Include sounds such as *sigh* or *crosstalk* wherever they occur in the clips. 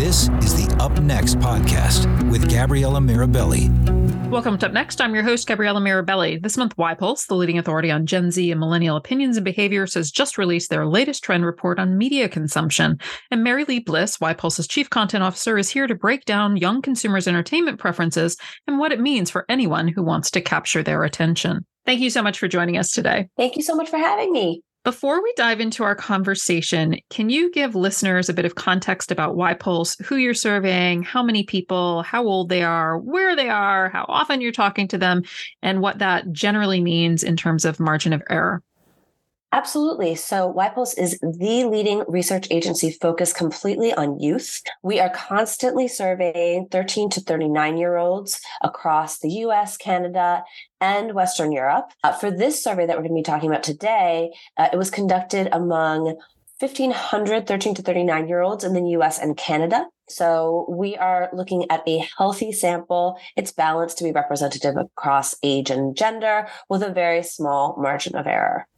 This is the Up Next podcast with Gabriella Mirabelli. Welcome to Up Next. I'm your host, Gabriella Mirabelli. This month, YPulse, the leading authority on Gen Z and millennial opinions and behaviors, has just released their latest trend report on media consumption. And MaryLeigh Bliss, YPulse's chief content officer, is here to break down young consumers' entertainment preferences and what it means for anyone who wants to capture their attention. Thank you so much for joining us today. Thank you so much for having me. Before we dive into our conversation, can you give listeners a bit of context about YPulse, who you're serving, how many people, how old they are, where they are, how often you're talking to them, and what that generally means in terms of margin of error? Absolutely. So, YPulse is the leading research agency focused completely on youth. We are constantly surveying 13 to 39 year olds across the US, Canada, and Western Europe. Uh, for this survey that we're going to be talking about today, uh, it was conducted among 1,500 13 to 39 year olds in the US and Canada. So we are looking at a healthy sample. It's balanced to be representative across age and gender with a very small margin of error.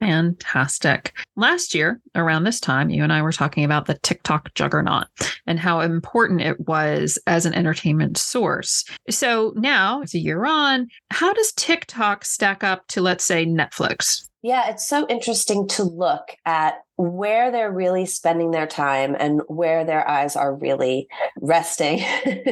Fantastic. Last year, around this time, you and I were talking about the TikTok juggernaut and how important it was as an entertainment source. So now, it's a year on, how does TikTok stack up to, let's say, Netflix? Yeah, it's so interesting to look at where they're really spending their time and where their eyes are really resting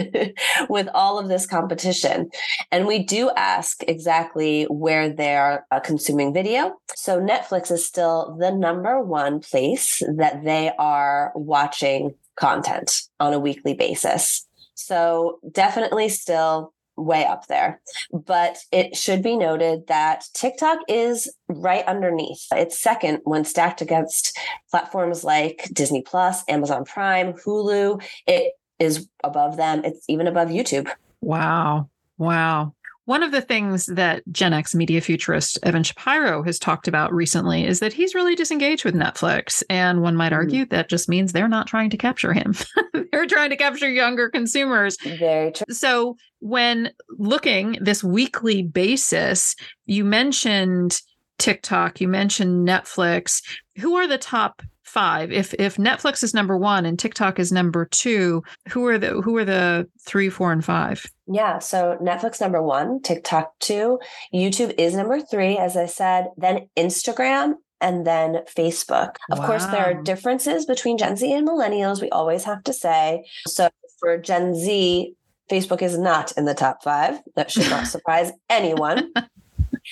*laughs* with all of this competition. And we do ask exactly where they're uh, consuming video. So Netflix is still the number one place that they are watching content on a weekly basis. So definitely still way up there. But it should be noted that TikTok is right underneath. It's second when stacked against platforms like Disney Plus, Amazon Prime, Hulu. It is above them. It's even above YouTube. Wow. Wow. One of the things that Gen X media futurist Evan Shapiro has talked about recently is that he's really disengaged with Netflix. And one might mm. argue mm. that just means they're not trying to capture him. *laughs* they're trying to capture younger consumers. Very true. So when looking this weekly basis, you mentioned TikTok, you mentioned Netflix. Who are the top five. If if Netflix is number one and TikTok is number two, who are the who are the three, four, and five? Yeah. So Netflix number one, TikTok two, YouTube is number three, as I said, then Instagram. And then Facebook. Of wow. course, there are differences between Gen Z and millennials. We always have to say. So for Gen Z, Facebook is not in the top five. That should not *laughs* surprise anyone. *laughs*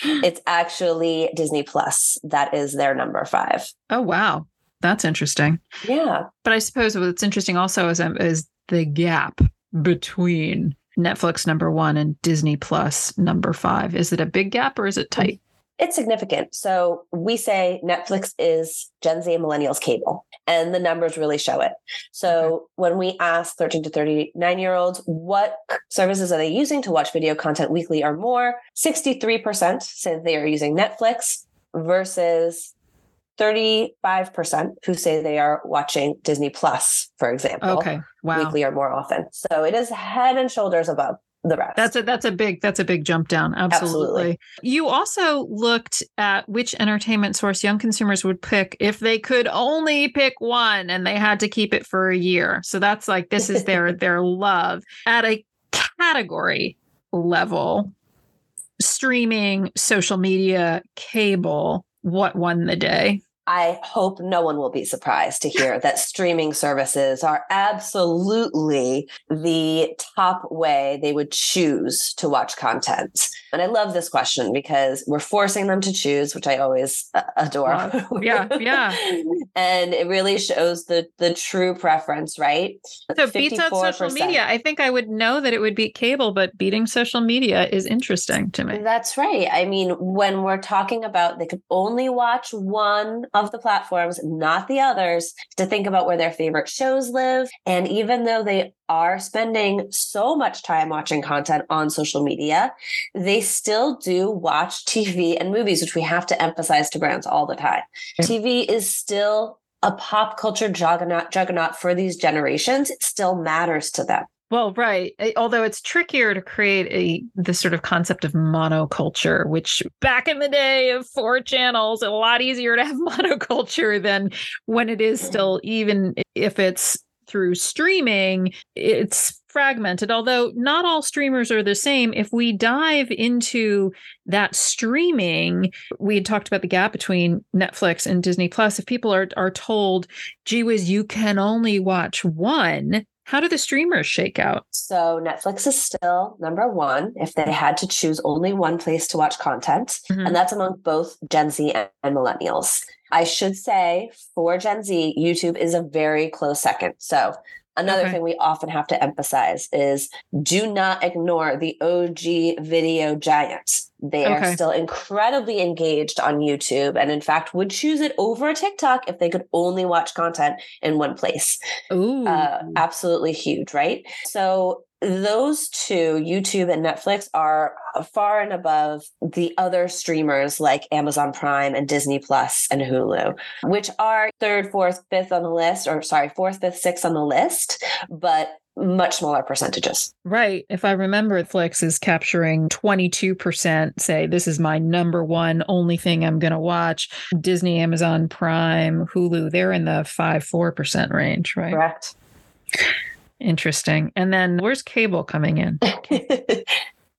It's actually Disney Plus that is their number five. Oh, wow. That's interesting. Yeah. But I suppose what's interesting also is, um, is the gap between Netflix number one and Disney Plus number five. Is it a big gap or is it tight? It's significant. So we say Netflix is Gen Z and millennials cable, and the numbers really show it. So okay. when we ask 13 to 39 year olds what services are they using to watch video content weekly or more, 63% say they are using Netflix versus 35% who say they are watching Disney Plus, for example. Okay. Wow. Weekly or more often. So it is head and shoulders above the rest. That's a that's a big that's a big jump down. Absolutely. Absolutely. You also looked at which entertainment source young consumers would pick if they could only pick one and they had to keep it for a year. So that's like this is their *laughs* their love at a category level. Streaming, social media, cable, what won the day? I hope no one will be surprised to hear that streaming services are absolutely the top way they would choose to watch content. And I love this question because we're forcing them to choose, which I always uh, adore. *laughs* Yeah, yeah. and it really shows the the true preference, right? So beats out social media. I think I would know that it would beat cable, but beating social media is interesting to me. That's right. I mean, when we're talking about they could only watch one of the platforms, not the others, to think about where their favorite shows live. And even though they are spending so much time watching content on social media, they still do watch TV and movies, which we have to emphasize to brands all the time. TV is still a pop culture juggernaut, juggernaut for these generations. It still matters to them. Well, right. Eh, although it's trickier to create a this sort of concept of monoculture, which back in the day of four channels, a lot easier to have *laughs* monoculture than when it is still even if it's through streaming, it's fragmented. Although not all streamers are the same. If we dive into that streaming, we had talked about the gap between Netflix and Disney Plus. If people are are told, gee whiz, you can only watch one, how do the streamers shake out? So Netflix is still number one if they had to choose only one place to watch content, mm-hmm. and that's among both Gen Z and millennials. I should say for Gen Z, YouTube is a very close second. So Another okay. thing we often have to emphasize is do not ignore the OG video giants. They okay. are still incredibly engaged on YouTube and, in fact, would choose it over TikTok if they could only watch content in one place. Ooh. Uh, absolutely huge, right? So, those two, YouTube and Netflix, are uh, far and above the other streamers like Amazon Prime and Disney Plus and Hulu, which are third, fourth, fifth on the list, or sorry, fourth, fifth, sixth on the list, but much smaller percentages. Right. If I remember, Netflix is capturing 22%, say, this is my number one only thing I'm going to watch. Disney, Amazon Prime, Hulu, they're in the 5 4% range, right? Correct. Interesting. And then where's cable coming in? *laughs*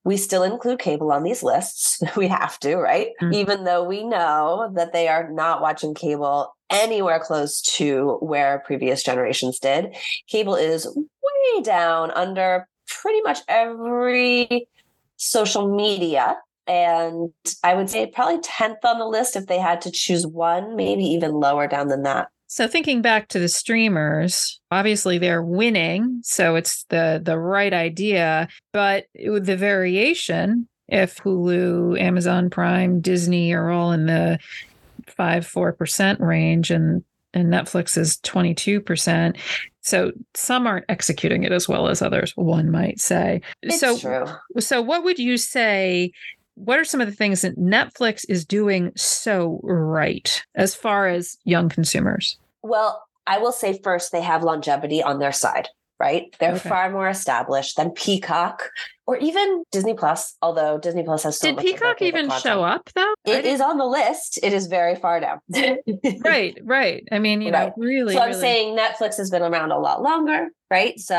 we still include cable on these lists. *laughs* We have to, right? Mm-hmm. Even though we know that they are not watching cable anywhere close to where previous generations did. Cable is way down under pretty much every social media. And I would say probably 10th on the list if they had to choose one, maybe even lower down than that. So thinking back to the streamers, obviously they're winning, so it's the the right idea, but the variation if Hulu, Amazon Prime, Disney are all in the 5 4% range and and Netflix is 22%. So some aren't executing it as well as others, one might say. It's so true. so what would you say what are some of the things that Netflix is doing so right as far as young consumers? Well, I will say first, they have longevity on their side, right? They're okay. far more established than Peacock or even Disney Plus, although Disney Plus has so Did Peacock even content. show up though? It is on the list. It is very far down. *laughs* right, right. I mean, you right. know, really. So I'm really... saying Netflix has been around a lot longer, right? So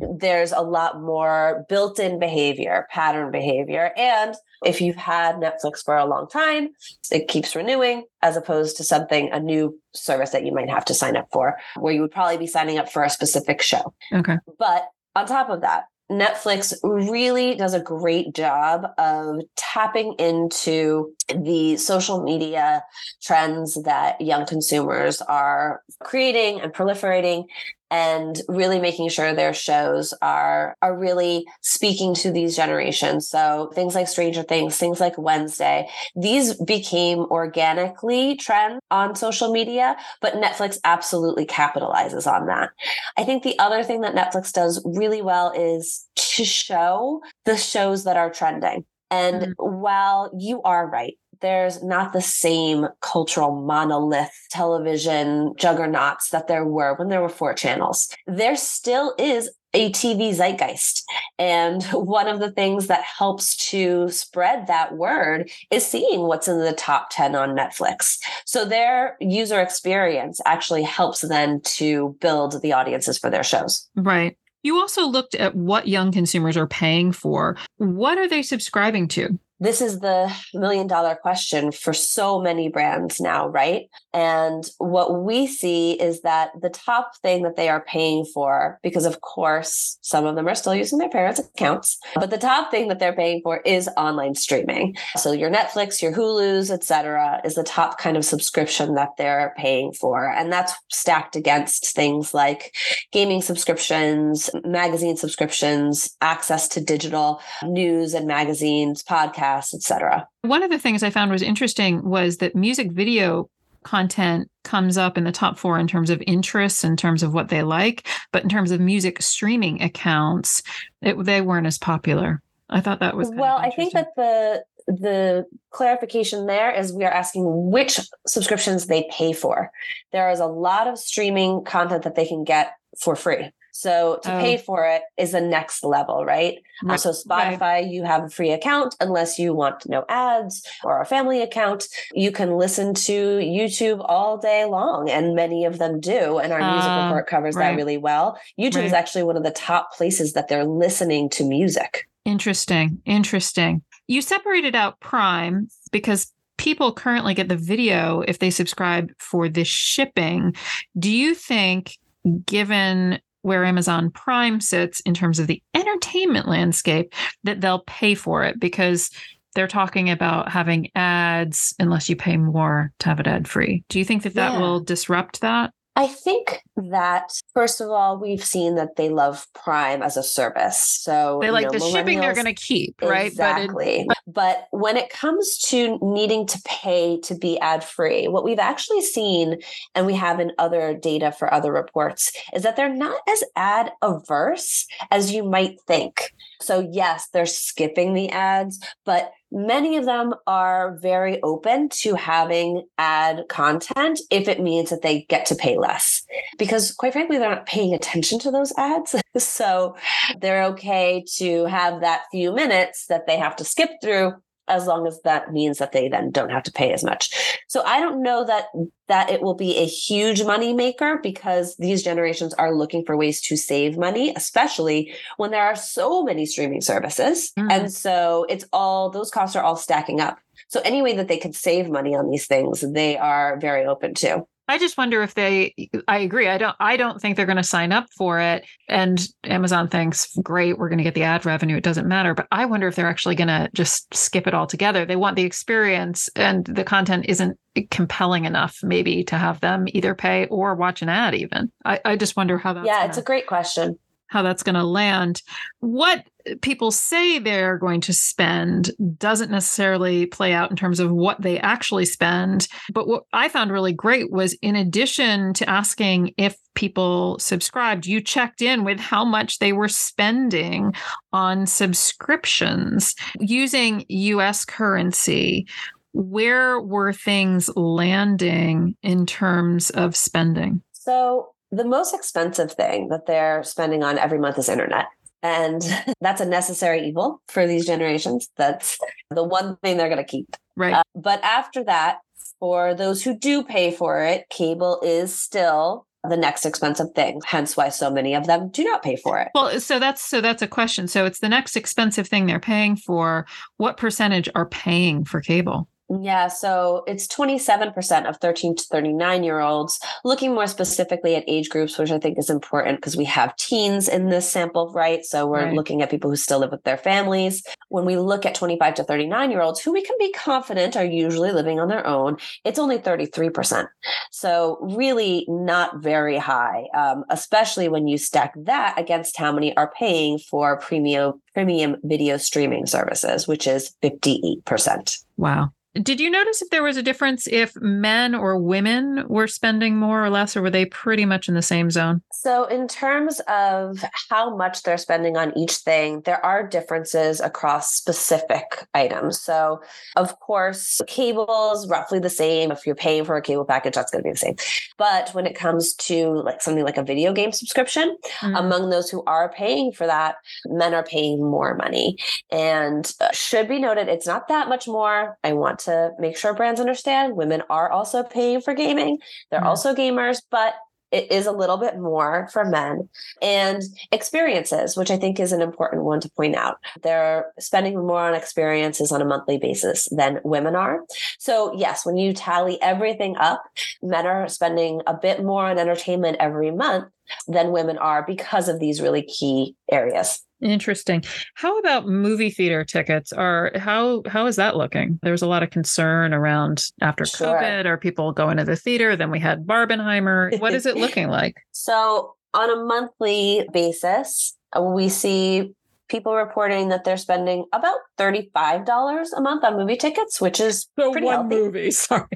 mm-hmm. there's a lot more built-in behavior, pattern behavior. And if you've had Netflix for a long time, it keeps renewing as opposed to something, a new service that you might have to sign up for, where you would probably be signing up for a specific show. Okay. But on top of that, Netflix really does a great job of tapping into the social media trends that young consumers are creating and proliferating and really making sure their shows are are really speaking to these generations. So things like Stranger Things, things like Wednesday, these became organically trends on social media, but Netflix absolutely capitalizes on that. I think the other thing that Netflix does really well is to show the shows that are trending. And mm-hmm. while you are right, there's not the same cultural monolith television juggernauts that there were when there were four channels. There still is a TV zeitgeist. And one of the things that helps to spread that word is seeing what's in the top 10 on Netflix. So their user experience actually helps then to build the audiences for their shows. Right. You also looked at what young consumers are paying for. What are they subscribing to? This is the million dollar question for so many brands now, right? And what we see is that the top thing that they are paying for, because of course, some of them are still using their parents' accounts, but the top thing that they're paying for is online streaming. So your Netflix, your Hulu's, etc., is the top kind of subscription that they're paying for. And that's stacked against things like gaming subscriptions, magazine subscriptions, access to digital news and magazines, podcasts podcasts, etc. One of the things I found was interesting was that music video content comes up in the top four in terms of interests, in terms of what they like, but in terms of music streaming accounts, it, they weren't as popular. I thought that was well. I think that the the clarification there is we are asking which subscriptions they pay for. There is a lot of streaming content that they can get for free. So to oh. pay for it is the next level, right? right. Uh, so Spotify, right. you have a free account unless you want no ads or a family account. You can listen to YouTube all day long, and many of them do. And our uh, music report covers right. that really well. YouTube is actually one of the top places that they're listening to music. Interesting. Interesting. You separated out Prime because people currently get the video if they subscribe for the shipping. Do you think, given where Amazon Prime sits in terms of the entertainment landscape, that they'll pay for it because they're talking about having ads unless you pay more to have it ad free. Do you think that that yeah. will disrupt that? I think that first of all, we've seen that they love Prime as a service. So they like know, the shipping they're going to keep, right? Exactly. But, it, but when it comes to needing to pay to be ad free, what we've actually seen, and we have in other data for other reports, is that they're not as ad averse as you might think. So yes, they're skipping the ads, but many of them are very open to having ad content if it means that they get to pay less. Because quite frankly, they're not paying attention to those ads. *laughs* so they're okay to have that few minutes that they have to skip through as long as that means that they then don't have to pay as much. So I don't know that that it will be a huge money maker because these generations are looking for ways to save money, especially when there are so many streaming services. Mm. And so it's all those costs are all stacking up. So any way that they could save money on these things, they are very open to. I just wonder if they I agree. I don't I don't think they're going to sign up for it and Amazon thinks great, we're going to get the ad revenue, it doesn't matter, but I wonder if they're actually going to just skip it altogether. They want the experience and the content isn't compelling enough maybe to have them either pay or watch an ad even. I, I just wonder how that Yeah, gonna... it's a great question how that's going to land. What people say they're going to spend doesn't necessarily play out in terms of what they actually spend. But what I found really great was in addition to asking if people subscribed, you checked in with how much they were spending on subscriptions using US currency. Where were things landing in terms of spending? So the most expensive thing that they're spending on every month is internet. And *laughs* that's a necessary evil for these generations. That's *laughs* the one thing they're going to keep. Right. Uh, but after that, for those who do pay for it, cable is still the next expensive thing hence why so many of them do not pay for it well so that's so that's a question so it's the next expensive thing they're paying for what percentage are paying for cable yeah, so it's 27% of 13 to 39 year olds, looking more specifically at age groups, which I think is important because we have teens in this sample, right? So we're right. looking at people who still live with their families. When we look at 25 to 39 year olds, who we can be confident are usually living on their own, it's only 33%. So really not very high, um, especially when you stack that against how many are paying for premium premium video streaming services, which is 58%. Wow. Did you notice if there was a difference if men or women were spending more or less, or were they pretty much in the same zone? So, in terms of how much they're spending on each thing, there are differences across specific items. So, of course, cables roughly the same. If you're paying for a cable package, that's going to be the same. But when it comes to like something like a video game subscription, mm-hmm. among those who are paying for that, men are paying more money. And uh, should be noted, it's not that much more. I want to make sure brands understand women are also paying for gaming. They're mm-hmm. also gamers, but it is a little bit more for men and experiences which i think is an important one to point out they're spending more on experiences on a monthly basis than women are so yes when you tally everything up men are spending a bit more on entertainment every month than women are because of these really key areas Interesting. How about movie theater tickets? Are how how is that looking? There's a lot of concern around after sure. COVID. Are people going to the theater? Then we had Barbenheimer. What is it *laughs* looking like? So on a monthly basis, uh, we see people reporting that they're spending about $35 a month on movie tickets, which is so pretty one healthy. movie. *laughs* Sorry.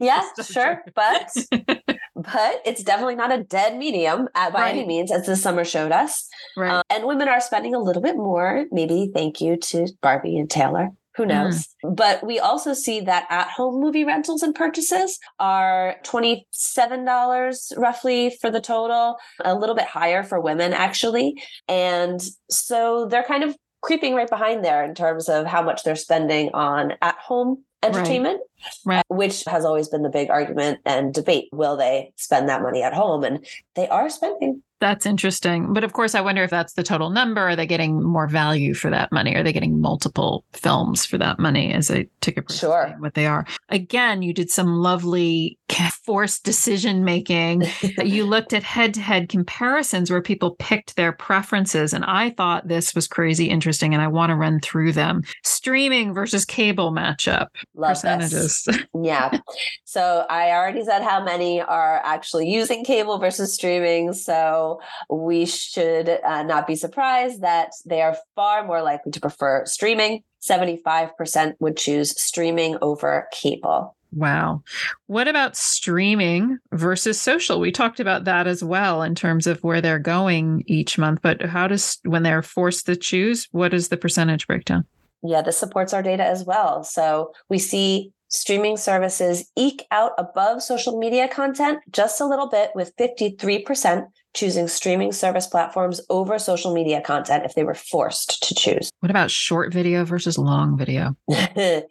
Yeah, sure. But *laughs* but it's definitely not a dead medium at, by right. any means, as the summer showed us. Right. Um, and women are spending a little bit more. Maybe thank you to Barbie and Taylor. Who mm-hmm. knows? Mm. But we also see that at home movie rentals and purchases are $27 roughly for the total, a little bit higher for women, actually. And so they're kind of creeping right behind there in terms of how much they're spending on at home entertainment, right. Right. which has always been the big argument and debate. Will they spend that money at home? And they are spending. That's interesting. But of course, I wonder if that's the total number. Are they getting more value for that money? Are they getting multiple films for that money as a ticket price? Sure. What they are. Again, you did some lovely forced decision making. *laughs* you looked at head to head comparisons where people picked their preferences. And I thought this was crazy interesting. And I want to run through them. Streaming versus cable matchup Love percentages. *laughs* yeah. So I already said how many are actually using cable versus streaming. So we should uh, not be surprised that they are far more likely to prefer streaming. 75% would choose streaming over cable. Wow. What about streaming versus social? We talked about that as well in terms of where they're going each month, but how does, when they're forced to choose, what is the percentage breakdown? Yeah, this supports our data as well. So we see streaming services eke out above social media content just a little bit, with 53% choosing streaming service platforms over social media content if they were forced to choose. What about short video versus long video? *laughs*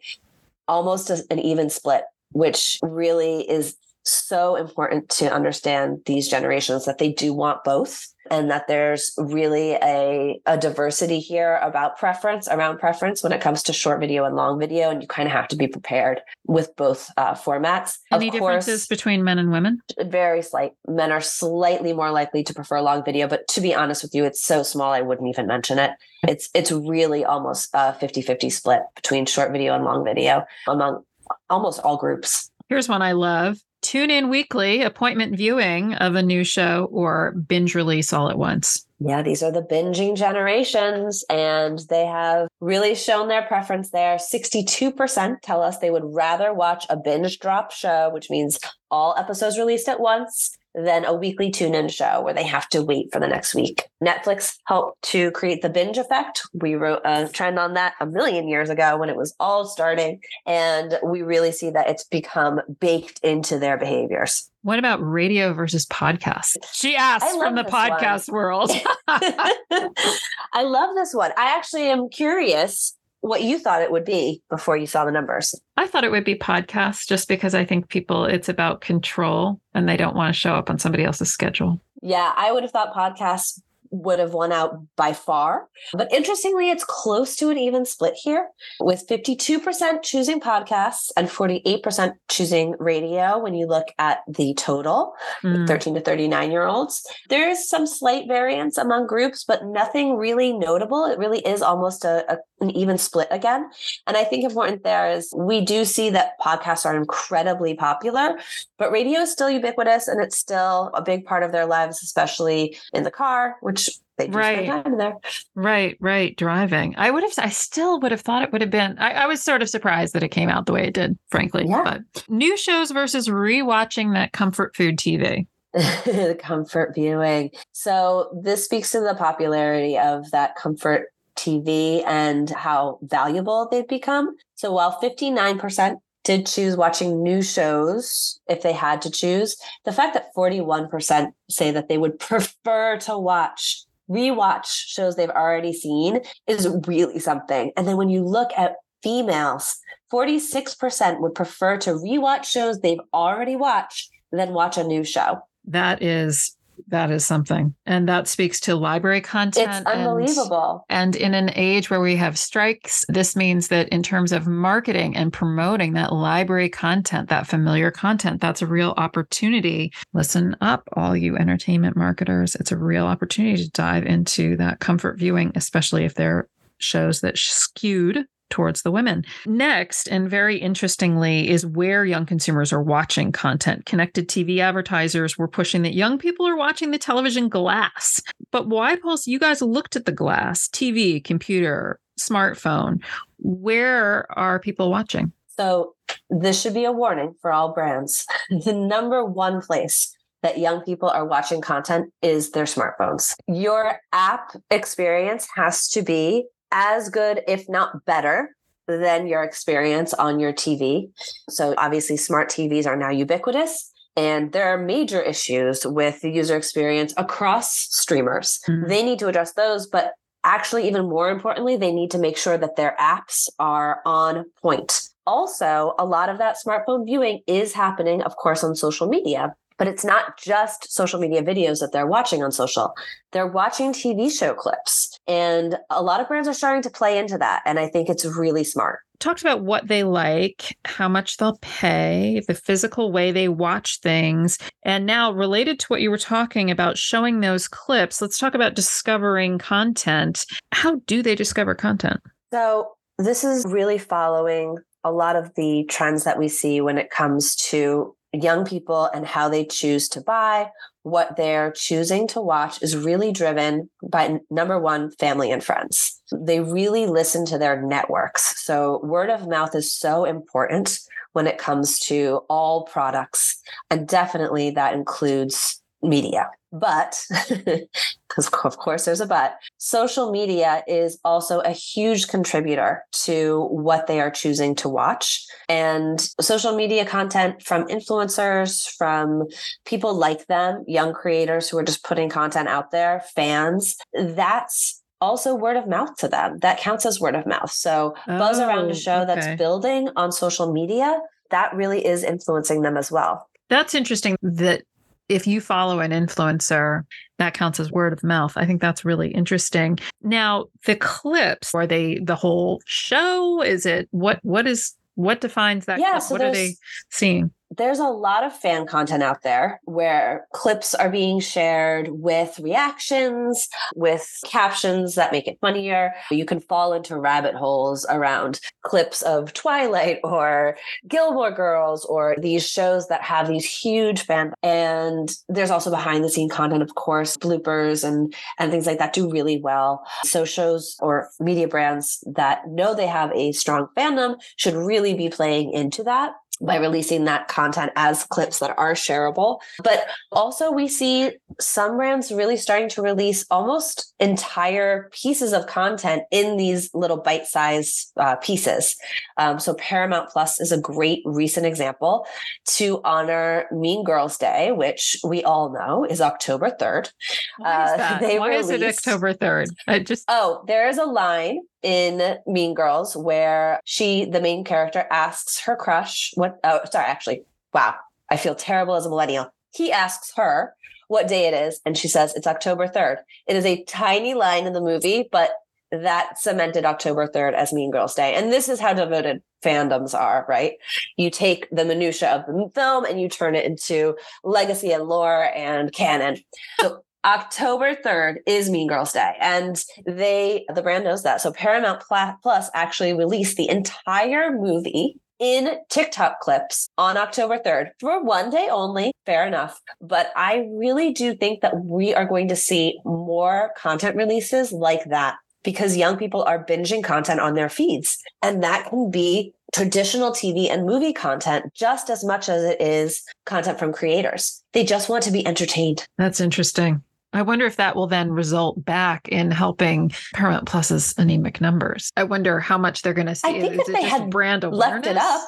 Almost an even split, which really is so important to understand these generations that they do want both and that there's really a, a diversity here about preference around preference when it comes to short video and long video and you kind of have to be prepared with both uh, formats. Any of differences course, between men and women? Very slight. Men are slightly more likely to prefer long video but to be honest with you it's so small i wouldn't even mention it. It's it's really almost a 50-50 split between short video and long video among almost all groups. Here's one I love tune in weekly, appointment viewing of a new show, or binge release all at once. Yeah, these are the binging generations, and they have really shown their preference there. 62% tell us they would rather watch a binge drop show, which means all episodes released at once, than a weekly tune in show where they have to wait for the next week. Netflix helped to create the binge effect. We wrote a trend on that a million years ago when it was all starting. And we really see that it's become baked into their behaviors. What about radio versus podcast? She asked from the podcast one. world. *laughs* I love this one. I actually am curious what you thought it would be before you saw the numbers. I thought it would be podcasts just because I think people, it's about control and they don't want to show up on somebody else's schedule. Yeah, I would have thought podcasts would have won out by far. But interestingly, it's close to an even split here, with 52% choosing podcasts and 48% choosing radio when you look at the total, mm. 13 to 39 year olds. There is some slight variance among groups, but nothing really notable. It really is almost a, a an even split again. And I think important there is we do see that podcasts are incredibly popular, but radio is still ubiquitous and it's still a big part of their lives, especially in the car, which they right. time there. Right, right. Driving. I would have, I still would have thought it would have been, I, I was sort of surprised that it came out the way it did, frankly. Yeah. But new shows versus rewatching that comfort food TV. *laughs* comfort viewing. So this speaks to the popularity of that comfort TV and how valuable they've become. So while 59% did choose watching new shows if they had to choose, the fact that 41% say that they would *laughs* prefer to watch rewatch shows they've already seen is really something. And then when you look at females, 46% would prefer to rewatch shows they've already watched than watch a new show. That is that is something. And that speaks to library content. It's unbelievable. And, and, in an age where we have strikes, this means that in terms of marketing and promoting that library content, that familiar content, that's a real opportunity. Listen up, all you entertainment marketers. It's a real opportunity to dive into that comfort viewing, especially if they're shows that skewed towards the women. Next, and very interestingly, is where young consumers are watching content. Connected TV advertisers were pushing that young people are watching the television glass. But YPulse? You guys looked at the glass, TV, computer, smartphone. Where are people watching? So this should be a warning for all brands. *laughs* the number one place that young people are watching content is their smartphones. Your app experience has to be as good, if not better, than your experience on your TV. So obviously, smart TVs are now ubiquitous. And there are major issues with the user experience across streamers. Mm-hmm. They need to address those, but actually, even more importantly, they need to make sure that their apps are on point. Also, a lot of that smartphone viewing is happening, of course, on social media. But it's not just social media videos that they're watching on social. They're watching TV show clips. And a lot of brands are starting to play into that. And I think it's really smart. Talked about what they like, how much they'll pay, the physical way they watch things. And now, related to what you were talking about, showing those clips, let's talk about discovering content. How do they discover content? So, this is really following a lot of the trends that we see when it comes to young people and how they choose to buy, what they're choosing to watch is really driven by number one, family and friends. They really listen to their networks. So, word of mouth is so important when it comes to all products. And definitely that includes media. But, *laughs* because of course there's a but, social media is also a huge contributor to what they are choosing to watch. And social media content from influencers, from people like them, young creators who are just putting content out there, fans, that's also word of mouth to them. That counts as word of mouth. So, oh, buzz around a oh, show okay. that's building on social media, that really is influencing them as well. That's interesting that if you follow an influencer, that counts as word of mouth. I think that's really interesting. Now, the clips, are they the whole show? Is it what what is what defines that? Yeah, so what are they seeing? There's a lot of fan content out there where clips are being shared with reactions, with captions that make it funnier. You can fall into rabbit holes around clips of Twilight or Gilmore Girls or these shows that have these huge fan. And there's also behind the scene content, of course, bloopers and, and things like that do really well. So shows or media brands that know they have a strong fandom should really be playing into that by releasing that content as clips that are shareable. But also, we see some brands really starting to release almost entire pieces of content in these little bite sized uh, pieces. Um, so, Paramount Plus is a great recent example to honor Mean Girls Day, which we all know is October 3rd. Why is, uh, *laughs* that? Uh, Why released, is it October 3rd? I just Oh, there is a line in Mean Girls where she, the main character, asks her crush what, oh, sorry, actually, wow, I feel terrible as a millennial. He asks her what day it is, and she says it's October 3rd. It is a tiny line in the movie, but that cemented October 3rd as Mean Girls Day. And this is how devoted fandoms are, right? You take the minutia of the film and you turn it into legacy and lore and canon. So October 3rd is Mean Girls Day. And they, the brand knows that. So Paramount Plus actually released the entire movie in TikTok clips on October 3rd for one day only. Fair enough. But I really do think that we are going to see more content releases like that because young people are binging content on their feeds. And that can be traditional TV and movie content just as much as it is content from creators. They just want to be entertained. That's interesting. I wonder if that will then result back in helping Paramount Plus's anemic numbers. I wonder how much they're going to see. I think Is if they had brand awareness? left it up.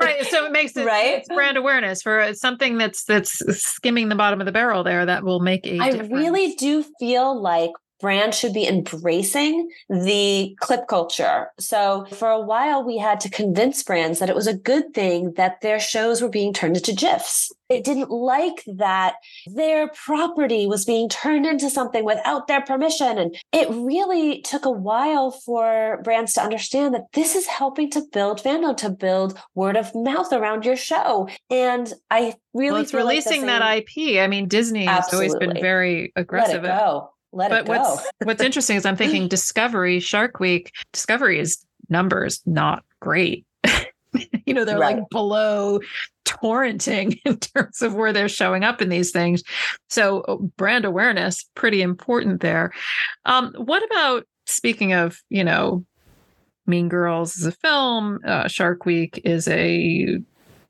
right. So it makes it right? brand awareness for something that's that's skimming the bottom of the barrel there that will make a I difference. really do feel like brands should be embracing the clip culture. So for a while, we had to convince brands that it was a good thing that their shows were being turned into GIFs. They didn't like that their property was being turned into something without their permission. And it really took a while for brands to understand that this is helping to build fandom, to build word of mouth around your show. And I really well, it's releasing like that IP. I mean, Disney Absolutely. has always been very aggressive. Let it go let but it go. What's, *laughs* what's interesting is I'm thinking Discovery, Shark Week, Discovery is numbers not great. *laughs* you know, they're right. like below torrenting *laughs* in terms of where they're showing up in these things. So uh, brand awareness, pretty important there. Um, what about speaking of, you know, Mean Girls is a film, uh, Shark Week is a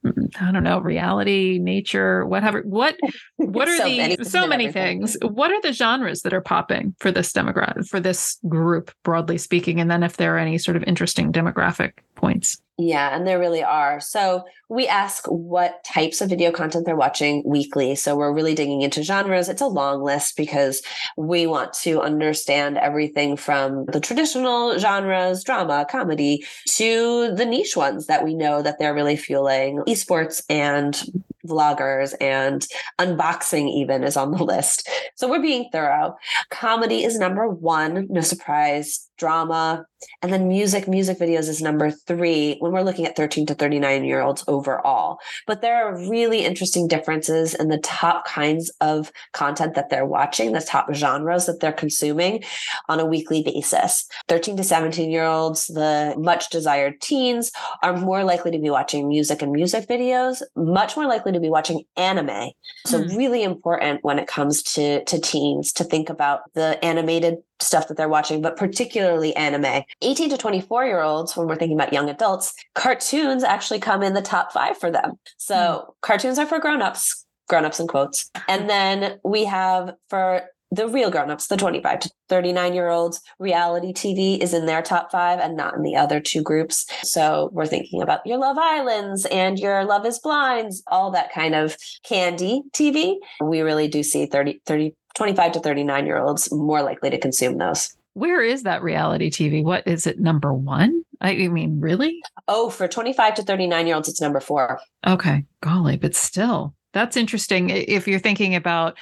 I don't know, reality, nature, whatever. What *laughs* what are so the many, so many things? What are the genres that are popping for this demographic for this group broadly speaking? And then if there are any sort of interesting demographic points. Yeah, and there really are. So we ask what types of video content they're watching weekly. So we're really digging into genres. It's a long list because we want to understand everything from the traditional genres, drama, comedy, to the niche ones that we know that they're really fueling esports and vloggers and unboxing even is on the *laughs* list. So we're being thorough. Comedy is number one, no surprise. Drama, and then music, music videos is number three when we're looking at 13 to 39 year olds overall. But there are really interesting differences in the top kinds of content that they're watching, the top genres that they're consuming on a weekly basis. 13 to 17 year olds, the much desired teens, are more likely to be watching music and music videos, much more likely to be watching anime. So, mm. really important when it comes to, to teens to think about the animated stuff that they're watching, but particularly anime. 18 to 24 year olds, when we're thinking about young adults, cartoons actually come in the top five for them. So mm. cartoons are for grown-ups, grown-ups in quotes. And then we have for the real grown-ups, the 25 to 39 year olds, reality TV is in their top five and not in the other two groups. So we're thinking about your Love Islands and your Love is Blinds, all that kind of candy TV. We really do see 30, 30 25 to 39 year olds more likely to consume those. Where is that reality TV? What is it number one? I mean, really? Oh, for 25 to 39 year olds, it's number four. Okay. Golly, but still, that's interesting. If you're thinking about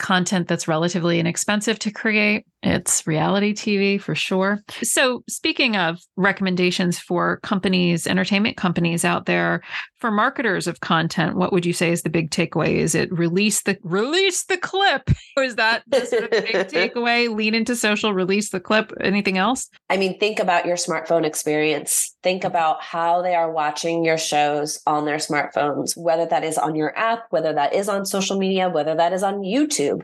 content that's relatively inexpensive to create. It's reality TV for sure. So, speaking of recommendations for companies, entertainment companies out there, for marketers of content, what would you say is the big takeaway? Is it release the release the clip? *laughs* Or is that the sort of big *laughs* takeaway? Lean into social, release the clip. Anything else? I mean, think about your smartphone experience. Think about how they are watching your shows on their smartphones, whether that is on your app, whether that is on social media, whether that is on YouTube.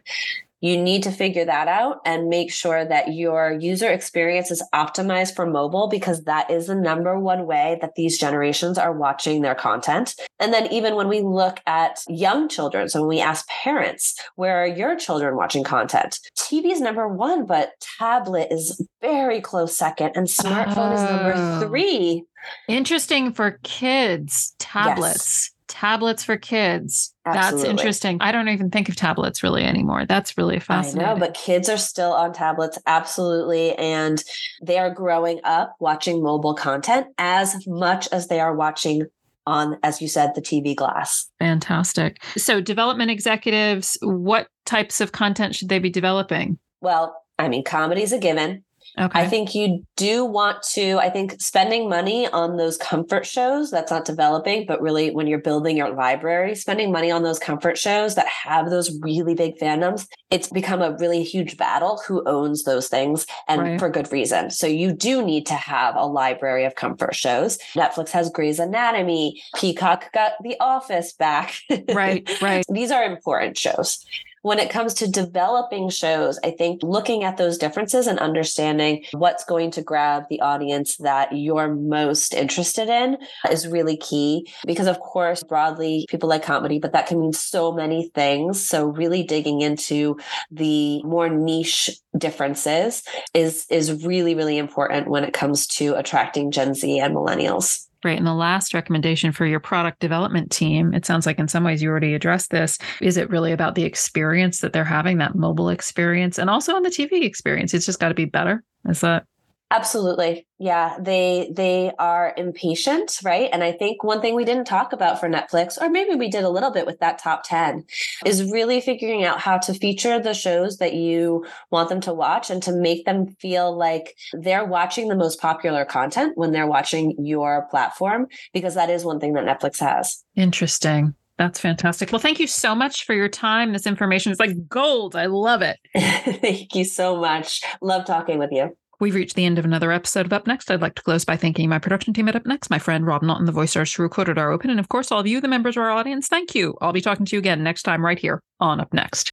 You need to figure that out and make sure that your user experience is optimized for mobile because that is the number one way that these generations are watching their content. And then even when we look at young children, so when we ask parents, where are your children watching content? TV is number one, but tablet is very close second and smartphone oh. is number oh. three. Interesting for kids, tablets. Yes tablets for kids. Absolutely. That's interesting. I don't even think of tablets really anymore. That's really fascinating. I know, but kids are still on tablets, absolutely. And they are growing up watching mobile content as much as they are watching on, as you said, the TV glass. Fantastic. So, development executives, what types of content should they be developing? Well, I mean, comedy is a given. Okay. I think you do want to, I think spending money on those comfort shows, that's not developing, but really when you're building your library, spending money on those comfort shows that have those really big fandoms, it's become a really huge battle who owns those things and right. for good reason. So you do need to have a library of comfort shows. Netflix has Grey's Anatomy, Peacock got The Office back. *laughs* Right, right. These are important shows when it comes to developing shows, I think looking at those differences and understanding what's going to grab the audience that you're most interested in is really key. Because, of course, broadly, people like comedy, but that can mean so many things. So, really digging into the more niche differences is, is really, really important when it comes to attracting Gen Z and millennials. Right. And the last recommendation for your product development team, it sounds like in some ways you already addressed this. Is it really about the experience that they're having, that mobile experience, and also on the TV experience? It's just got to be better. Is that Absolutely. Yeah, they they are impatient, right? And I think one thing we didn't talk about for Netflix or maybe we did a little bit with that top 10 is really figuring out how to feature the shows that you want them to watch and to make them feel like they're watching the most popular content when they're watching your platform because that is one thing that Netflix has. Interesting. That's fantastic. Well, thank you so much for your time. This information is like gold. I love it. *laughs* thank you so much. Love talking with you. We've reached the end of another episode of Up Next. I'd like to close by thanking my production team at Up Next, my friend Rob Naughton, the voice artist who recorded our open, and of course, all of you, the members of our audience. Thank you. I'll be talking to you again next time right here on Up Next.